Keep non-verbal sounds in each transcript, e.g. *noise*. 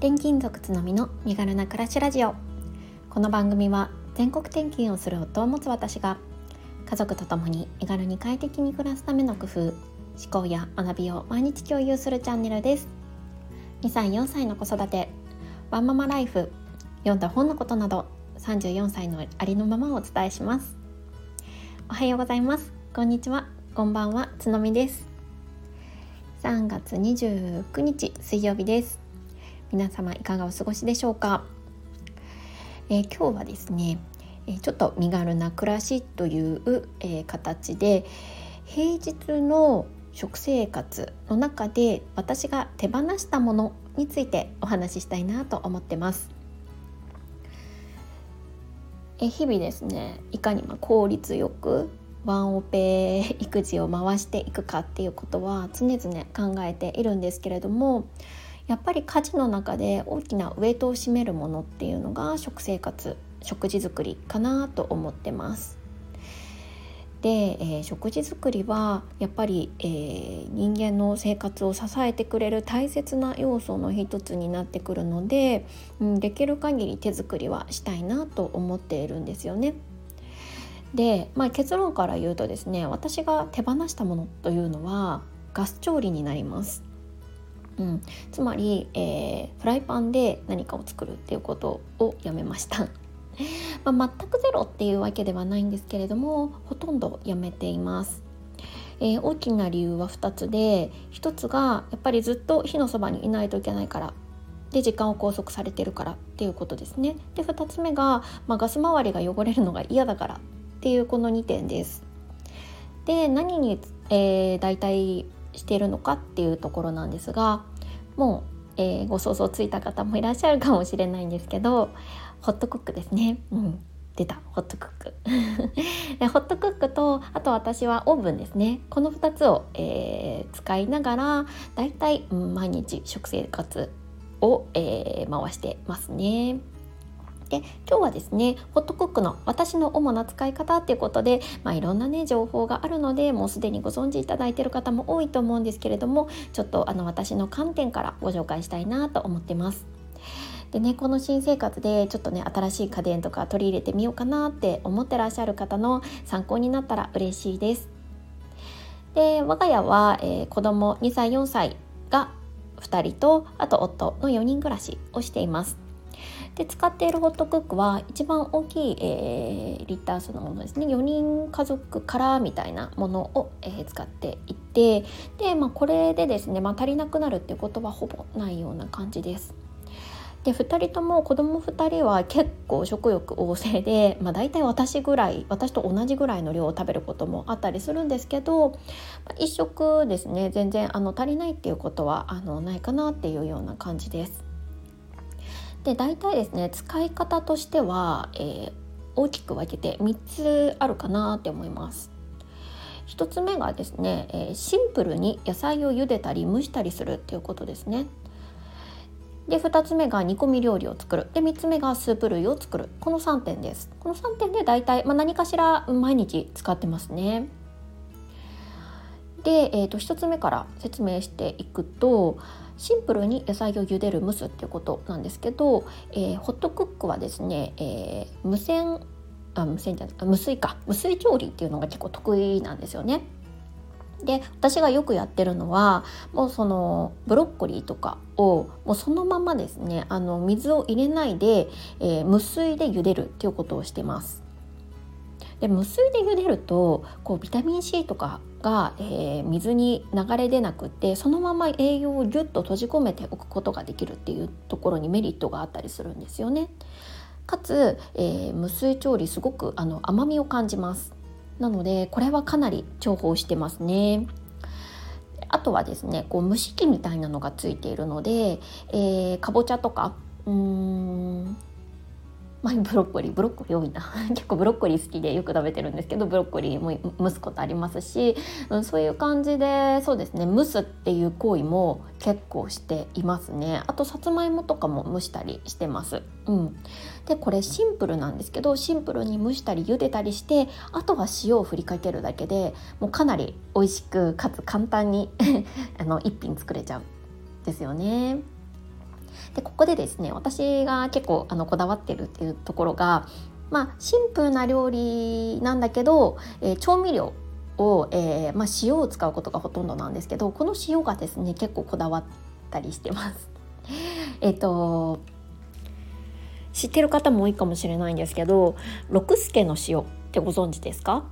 転勤族つのみの身軽な暮らしラジオ。この番組は全国転勤をする夫を持つ私が家族と共に身軽に快適に暮らすための工夫思考や学びを毎日共有するチャンネルです。2歳4歳の子育てワンママライフ読んだ本のことなど34歳のありのままをお伝えします。おはようございます。こんにちは。こんばんは。つのみです。3月29日水曜日です。皆様いかがお過ごしでしょうか、えー、今日はですね、ちょっと身軽な暮らしという、えー、形で平日の食生活の中で私が手放したものについてお話ししたいなと思ってます。え日々ですねいかにま効率よくワンオペ育児を回していくかっていうことは常々考えているんですけれどもやっぱり家事の中で大きなウエイトを占めるものっていうのが食生活食事作りかなと思ってます。で、えー、食事作りはやっぱり、えー、人間の生活を支えてくれる大切な要素の一つになってくるので、うん、できる限り手作りはしたいなと思っているんですよね。で、まあ、結論から言うとですね私が手放したものというのはガス調理になります。うん、つまり、えー、フライパンで何かを作るっていうことをやめました。*laughs* まあ、全くゼロっていうわけではないんですけれどもほとんどやめています。えー、大きな理由は2つで1つがやっぱりずっと火のそばにいないといけないからで時間を拘束されてるからっていうことですね。で2つ目が、まあ、ガス周りが汚れるのが嫌だからっていうこの2点です。で何に、えー、代替しているのかっていうところなんですがもう、えー、ご想像ついた方もいらっしゃるかもしれないんですけどホットクックですね。うん出たホットクック *laughs* でホットクックとあと私はオーブンですねこの2つを、えー、使いながらだいたい毎日食生活を、えー、回してますね。で今日はですねホットクックの私の主な使い方っていうことで、まあ、いろんなね情報があるのでもうすでにご存知いただいている方も多いと思うんですけれどもちょっとあの私の観点からご紹介したいなと思ってます。でねこの新生活でちょっとね新しい家電とか取り入れてみようかなって思ってらっしゃる方の参考になったら嬉しいです。で我が家は、えー、子供2歳4歳が2人とあと夫の4人暮らしをしています。で使っているホットクックは一番大きい、えー、リッター数のものですね4人家族からみたいなものを、えー、使っていてで、まあ、これでですね、まあ、足りなくなるっていうことはほぼないような感じです。で2人とも子供2人は結構食欲旺盛で、まあ、大体私ぐらい私と同じぐらいの量を食べることもあったりするんですけど、まあ、1食ですね全然あの足りないっていうことはあのないかなっていうような感じです。で大体ですね使い方としては、えー、大きく分けて3つあるかなって思います。1つ目がですね、えー、シンプルに野菜を茹でたり蒸したりするっていうことですね。で2つ目が煮込み料理を作るで3つ目がスープ類を作るこの3点ですこの3点で大体、まあ、何かしら毎日使ってますねで、えーと、1つ目から説明していくとシンプルに野菜を茹でる蒸すっていうことなんですけど、えー、ホットクックはですね、えー、無線あ無線じゃない無水か無水調理っていうのが結構得意なんですよね。で私がよくやってるのはもうそのブロッコリーとかをもうそのままですねあの水を入れないで、えー、無水で茹でるっていうことをしてます。で無水で茹でるとこうビタミン C とかが、えー、水に流れ出なくてそのまま栄養をギュッと閉じ込めておくことができるっていうところにメリットがあったりするんですよね。かつ、えー、無水調理すごくあの甘みを感じます。なのでこれはかなり重宝してますね。あとはですねこう蒸し器みたいなのがついているので、えー、かぼちゃとかうーんまあ、ブロッコリーブロッコリー多いな。*laughs* 結構ブロッコリー好きでよく食べてるんですけどブロッコリーも蒸すことありますし、うん、そういう感じでそうですね蒸すっていう行為も結構していますね。あとさつまいもとかも蒸したりしてます、うん、でこれシンプルなんですけどシンプルに蒸したり茹でたりしてあとは塩を振りかけるだけでもうかなり美味しくかつ簡単に *laughs* あの一品作れちゃうですよね。でここでですね私が結構あのこだわってるっていうところがまあシンプルな料理なんだけど、えー、調味料を、えー、まあ、塩を使うことがほとんどなんですけどこの塩がですね結構こだわったりしてます。*laughs* えっと知ってる方も多いかもしれないんですけど六助の塩ってご存知ですか？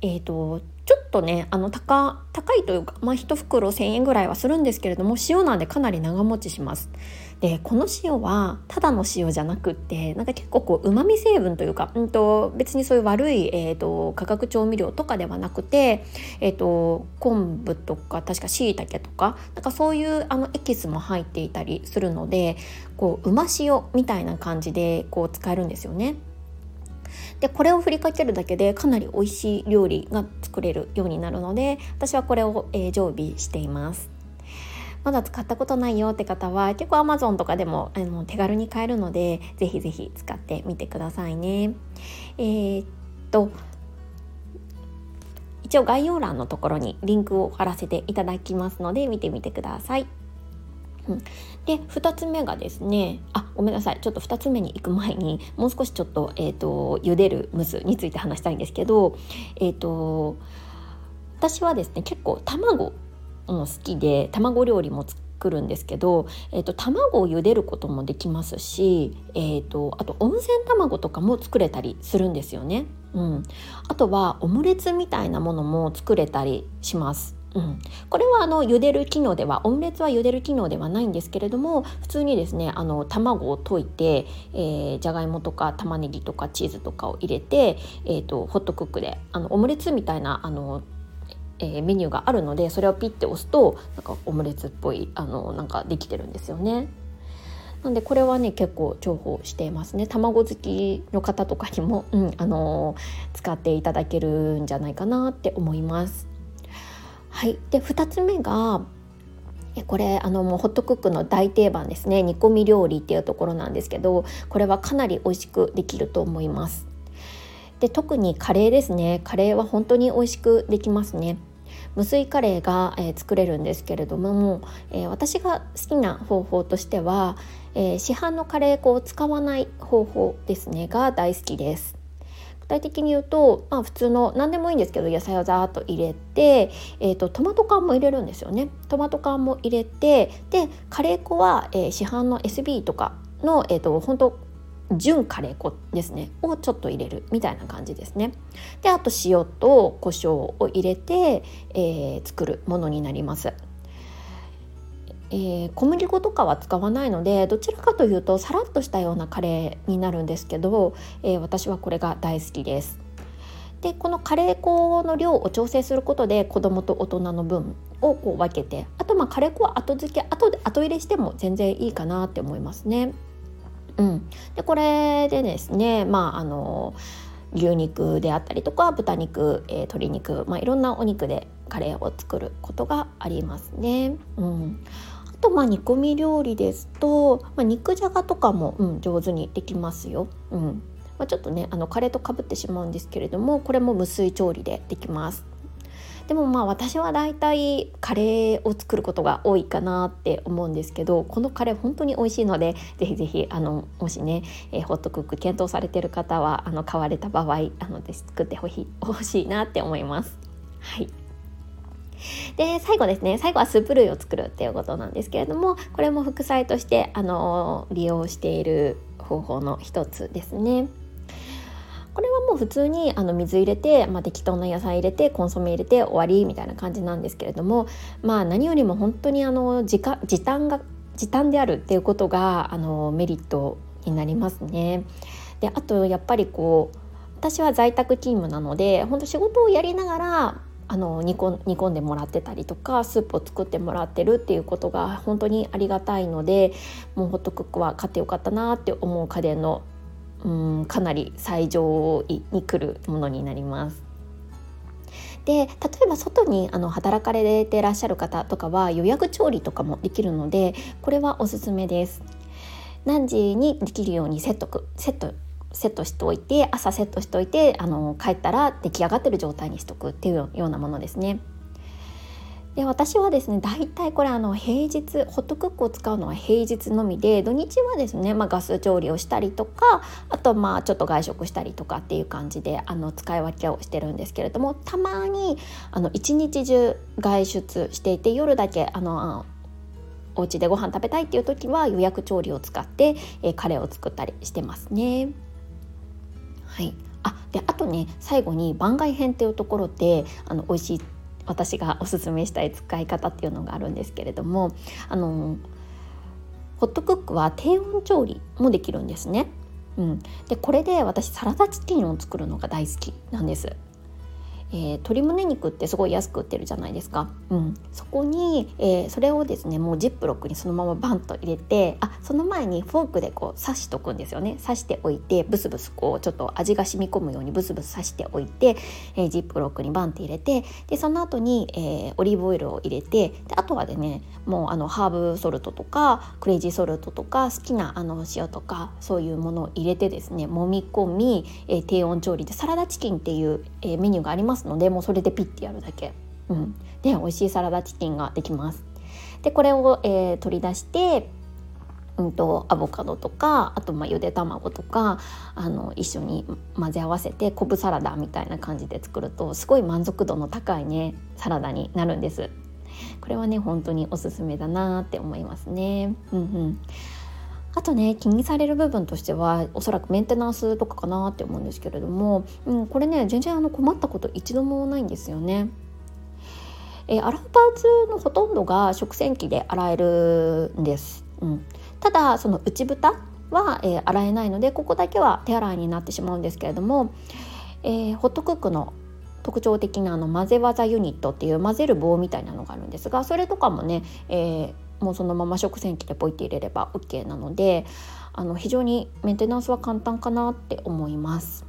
えーとちょっとねあの高高いというか、まあ、1袋1,000円ぐらいはするんですけれども塩なんでかなり長持ちします。でこの塩はただの塩じゃなくってなんか結構こうまみ成分というか、うんと、別にそういう悪い、えーと、化学調味料とかではなくて、えーと、昆布とか確かしいたけとかなんかそういうあのエキスも入っていたりするのでこううま塩みたいな感じでこう使えるんですよね。でこれを振りかけるだけでかなり美味しい料理が作れるようになるので私はこれを、えー、常備しています。まだ使ったことないよって方は結構 Amazon とかでもあの手軽に買えるのでぜひぜひ使ってみてくださいね。えー、っと一応概要欄のところにリンクを貼らせていただきますので見てみてください。うん、で2つ目がですねあごめんなさいちょっと2つ目に行く前にもう少しちょっと,、えーと、茹でる蒸すについて話したいんですけど、えーと私はですね結構卵も好きで卵料理も作るんですけど、えーと、卵を茹でることもできますし、えーと、あと温泉卵とかも作れたりするんですよね。うん、あとはオムレツみたいなものも作れたりします。うん、これはあの茹でる機能ではオムレツは茹でる機能ではないんですけれども普通にですねあの卵を溶いて、えー、じゃがいもとか玉ねぎとかチーズとかを入れて、えーとホットクックであのオムレツみたいなあのえー、メニューがあるのでそれをピッて押すとなんかオムレツっぽいあのなんかできてるんですよね。なんでこれはね結構重宝していますね卵好きの方とかにも、うん、あのー、使っていただけるんじゃないかなって思います。はい。で2つ目がこれあのもうホットクックの大定番ですね。煮込み料理っていうところなんですけどこれはかなり美味しくできると思います。で特にカレーですね。カレーは本当に美味しくできますね。無水カレーが、えー、作れるんですけれども、えー、私が好きな方法としては、えー、市販のカレー粉を使わない方法ですね。が大好きです。具体的に言うと、まあ、普通の何でもいいんですけど野菜をザーッと入れて、えーと、トマト缶も入れるんですよね。トマト缶も入れてでカレー粉は、えー、市販の SB とかの、えーと、本当純カレー粉ですね。をちょっと入れるみたいな感じですね。であと塩と胡椒を入れて、えー、作るものになります。えー、小麦粉とかは使わないのでどちらかというとさらっとしたようなカレーになるんですけど、えー、私はこれが大好きです。でこのカレー粉の量を調整することで子供と大人の分をこう分けてあとまあカレー粉は後付け後で後入れしても全然いいかなって思いますね。うん、でこれでですねまああの牛肉であったりとか豚肉、えー、鶏肉、まあ、いろんなお肉でカレーを作ることがありますね。うん、とまあ煮込み料理ですと、まあ、肉じゃがとかも、うん、上手にできますよ。うんまあ、ちょっとねあのカレーとかぶってしまうんですけれどもこれも無水調理でできます。でもまあ私はだいたいカレーを作ることが多いかなって思うんですけどこのカレー本当に美味しいのでぜひぜひあのもしね、えー、ホットクック検討されてる方はあの買われた場合あので作ってほ *laughs* しいなって思います。はいで最後ですね最後はスープ類を作るっていうことなんですけれどもこれも副菜としてあの利用している方法の一つですね。これはもう普通にあの水入れて、まあ、適当な野菜入れてコンソメ入れて終わりみたいな感じなんですけれどもまあ何よりも本当にあの時間時短が時短であるっていうことがあのメリットになりますね。であとやっぱりこう私は在宅勤務なので本当仕事をやりながらあの煮込煮込んでもらってたりとかスープを作ってもらってるっていうことが本当にありがたいのでもうホットクックは買ってよかったなって思う家電のうんかなり最上位に来るものになります。で例えば外にあの働かれてらっしゃる方とかは予約調理とかもできるのでこれはおすすめです。何時にできるようにセットセットセットしておいて朝セットしておいてあの帰ったら出来上がってる状態にしとくっていうようなものですね。で私はですねだいたいこれあの平日ホットクックを使うのは平日のみで土日はですね、まあ、ガス調理をしたりとかあとまあちょっと外食したりとかっていう感じであの使い分けをしてるんですけれどもたまにあの一日中外出していて夜だけあのお家でご飯食べたいっていう時は予約調理を使って、えー、カレーを作ったりしてますね。はいあであとね最後に番外編っていうところであの美味しい私がおすすめしたい使い方っていうのがあるんですけれどもあのホットクックは低温調理もできるんですね。うん、でこれで私サラダチキンを作るのが大好きなんです。えー、鶏胸肉ってすごい安く売ってるじゃないですか、うん、そこに、えー、それをですねもうジップロックにそのままバンと入れてあその前にフォークでこう刺しとくんですよね。刺しておいてブスブスこうちょっと味が染み込むようにブスブス刺しておいて、えー、ジップロックにバンって入れてでその後に、えオリーブオイルを入れてであとはでねもうあのハーブソルトとかクレイジーソルトとか好きなあの塩とかそういうものを入れてですね揉み込み、え低温調理でサラダチキンっていう、えメニューがありますますのでもうそれでピッてやるだけ、うん、で美味しいサラダチキンができます。でこれを、えー、取り出してうんと、アボカドとかあとまあゆで卵とかあの一緒に混ぜ合わせて昆布サラダみたいな感じで作るとすごい満足度の高いねサラダになるんです。これはね本当におすすめだなって思いますね。うんうんあとね気にされる部分としてはおそらくメンテナンスとかかなって思うんですけれども、うん、これね全然あの困ったこと一度もないんですよね。え洗うパーツのほとんどが食洗機で洗えるんです。うん、ただその内蓋は、え、洗えないのでここだけは手洗いになってしまうんですけれども、えー、ホットクックの特徴的なあの混ぜ技ユニットっていう混ぜる棒みたいなのがあるんですがそれとかもね、えー、もうそのまま食洗機でポイって入れれば OK なのであの非常にメンテナンスは簡単かなって思います。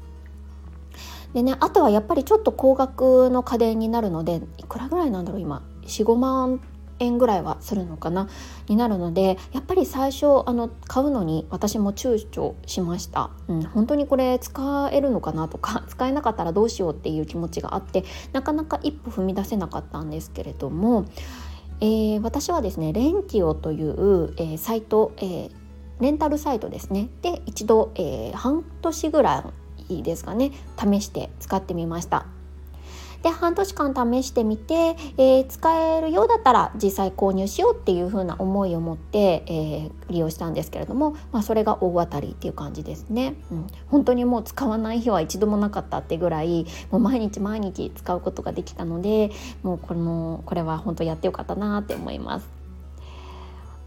でねあとはやっぱりちょっと高額の家電になるのでいくらぐらいなんだろう今？45万円ぐらいはするのかな？になるのでやっぱり最初あの買うのに私も躊躇しました、うん、本当にこれ使えるのかなとか *laughs* 使えなかったらどうしようっていう気持ちがあってなかなか一歩踏み出せなかったんですけれどもえー、私はですねレンティオという、えー、サイト、えー、レンタルサイトですね。で一度、えー、半年ぐらいですかね試して使ってみました。で半年間試してみて、えー、使えるようだったら実際購入しようっていう風な思いを持って、えー、利用したんですけれども、まあ、それが大当たりっていう感じですね、うん、本当にもう使わない日は一度もなかったってぐらいもう毎日毎日使うことができたのでもうこのこれは本当やってよかったなって思います。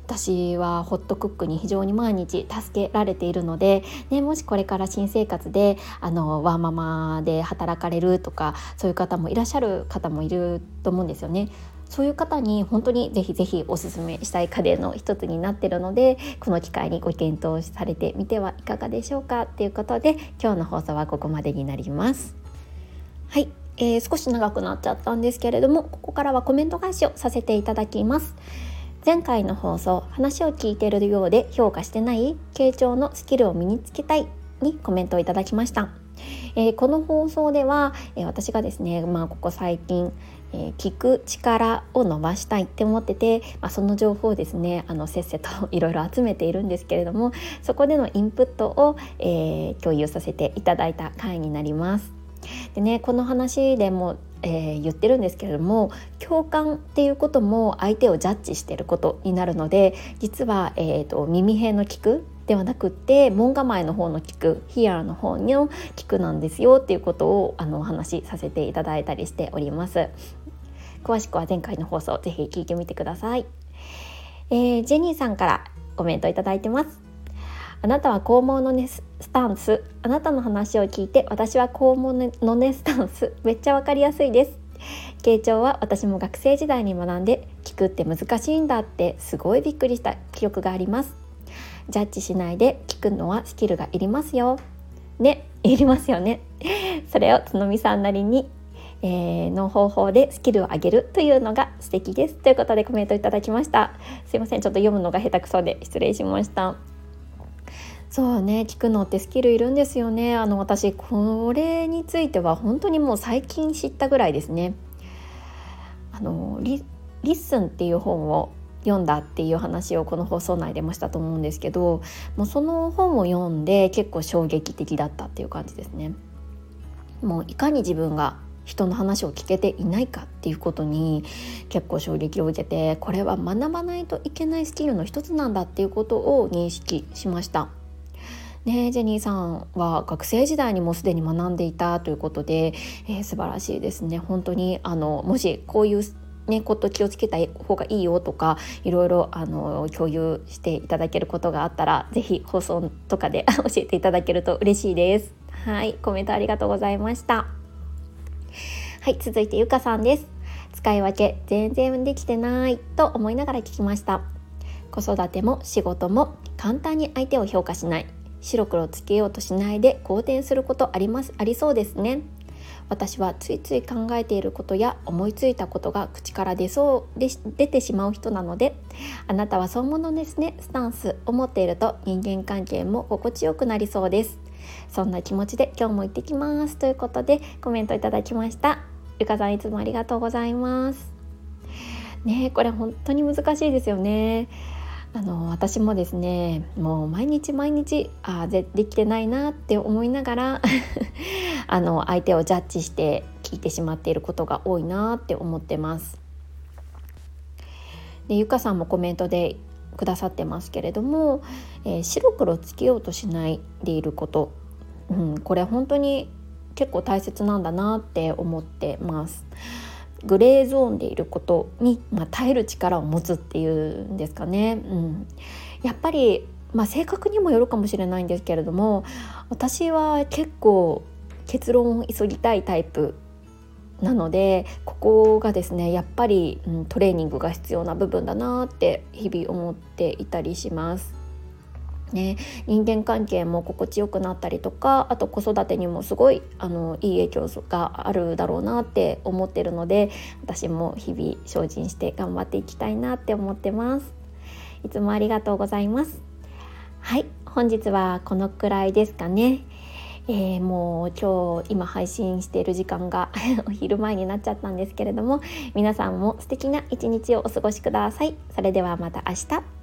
私はホットクックに非常に毎日助けられているので、ね、もしこれから新生活であのワーママで働かれるとかそういう方もいらっしゃる方もいると思うんですよね。そういう方に本当にぜひぜひおすすめしたい家電の一つになってるのでこの機会にご検討されてみてはいかがでしょうかということで今日の放送はここまでになります。はい、えー、少し長くなっちゃったんですけれどもここからはコメント返しをさせていただきます。前回の放送話を聞いているようで評価してない傾聴のスキルを身につけたいにコメントをいただきました、えー、この放送では、えー、私がですねまあここ最近えー、聞く力を伸ばしたいって思ってて、まあ、その情報をですねあのせっせといろいろ集めているんですけれどもそこでのインプットを、えー、共有させていただいた回になります。でねこの話でもえー、言ってるんですけれども共感っていうことも相手をジャッジしてることになるので実は、えーと、耳辺の聞くではなくって門構えの方の聞くヒアの方の聞くなんですよっていうことをあのお話しさせていただいたりしております。詳しくは前回の放送ぜひ聞いてみてください、えー、ジェニーさんからコメントいただいてます。あなたは肛門のねスタンス。あなたの話を聞いて私は肛門のねスタンス。めっちゃわかりやすいです。傾聴は私も学生時代に学んで聞くって難しいんだってすごいびっくりした記憶があります。ジャッジしないで聞くのはスキルがいりますよ。ねいりますよね。それをつのみさんなりにえー、の方法でスキルを上げるというのが素敵です。ということでコメントいただきました。すいません。ちょっと読むのが下手くそで失礼しました。そうね聞くのってスキルいるんですよねあの私これについては本当にもう最近知ったぐらいですねあの「リッスン」っていう本を読んだっていう話をこの放送内でもしたと思うんですけどもうその本を読んで結構衝撃的だったっていう感じですね。もういかに自分が人の話を聞けていないかっていうことに結構衝撃を受けてこれは学ばないといけないスキルの一つなんだっていうことを認識しました。ね、ジェニーさんは学生時代にもすでに学んでいたということで、えー、素晴らしいですね本当にあのもしこういうね、こと気をつけた方がいいよとかいろいろあの共有していただけることがあったら是非放送とかで *laughs* 教えていただけると嬉しいです。はいコメントありがとうございました。はい続いてゆかさんです。使い分け全然できてないと思いながら聞きました。子育ても仕事も簡単に相手を評価しない白黒つけようとしないで好転することありますありそうですね。私はついつい考えていることや思いついたことが口から出そうで出てしまう人なのであなたはそうものですね。スタンスを持っていると人間関係も心地よくなりそうです。そんな気持ちで今日も行ってきます。ということでコメントいただきました。ゆかさんいつもありがとうございます。ねこれ本当に難しいですよね。あの私もですねもう毎日毎日あでできてないなって思いながら *laughs* あの相手をジャッジして聞いてしまっていることが多いなって思ってます。でゆかさんもコメントでくださってますけれども、えー、白黒つけようとしないでいること、うん、これ本当に結構大切なんだなって思ってます。グレーゾーンでいることに、まあ、耐える力を持つっていうんですかね。うん、やっぱり、まあ、性格にもよるかもしれないんですけれども私は結構結論を急ぎたいタイプなのでここがですねやっぱり、うん、トレーニングが必要な部分だなって日々思っていたりします。ね、人間関係も心地よくなったりとかあと子育てにもすごいあのいい影響があるだろうなって思ってるので私も日々精進して頑張っていきたいなって思ってます。いつもありがとうございます。はい本日はこのくらいですかね。えー、もう今日今配信している時間が *laughs* お昼前になっちゃったんですけれども皆さんも素敵な一日をお過ごしください。それではまた明日。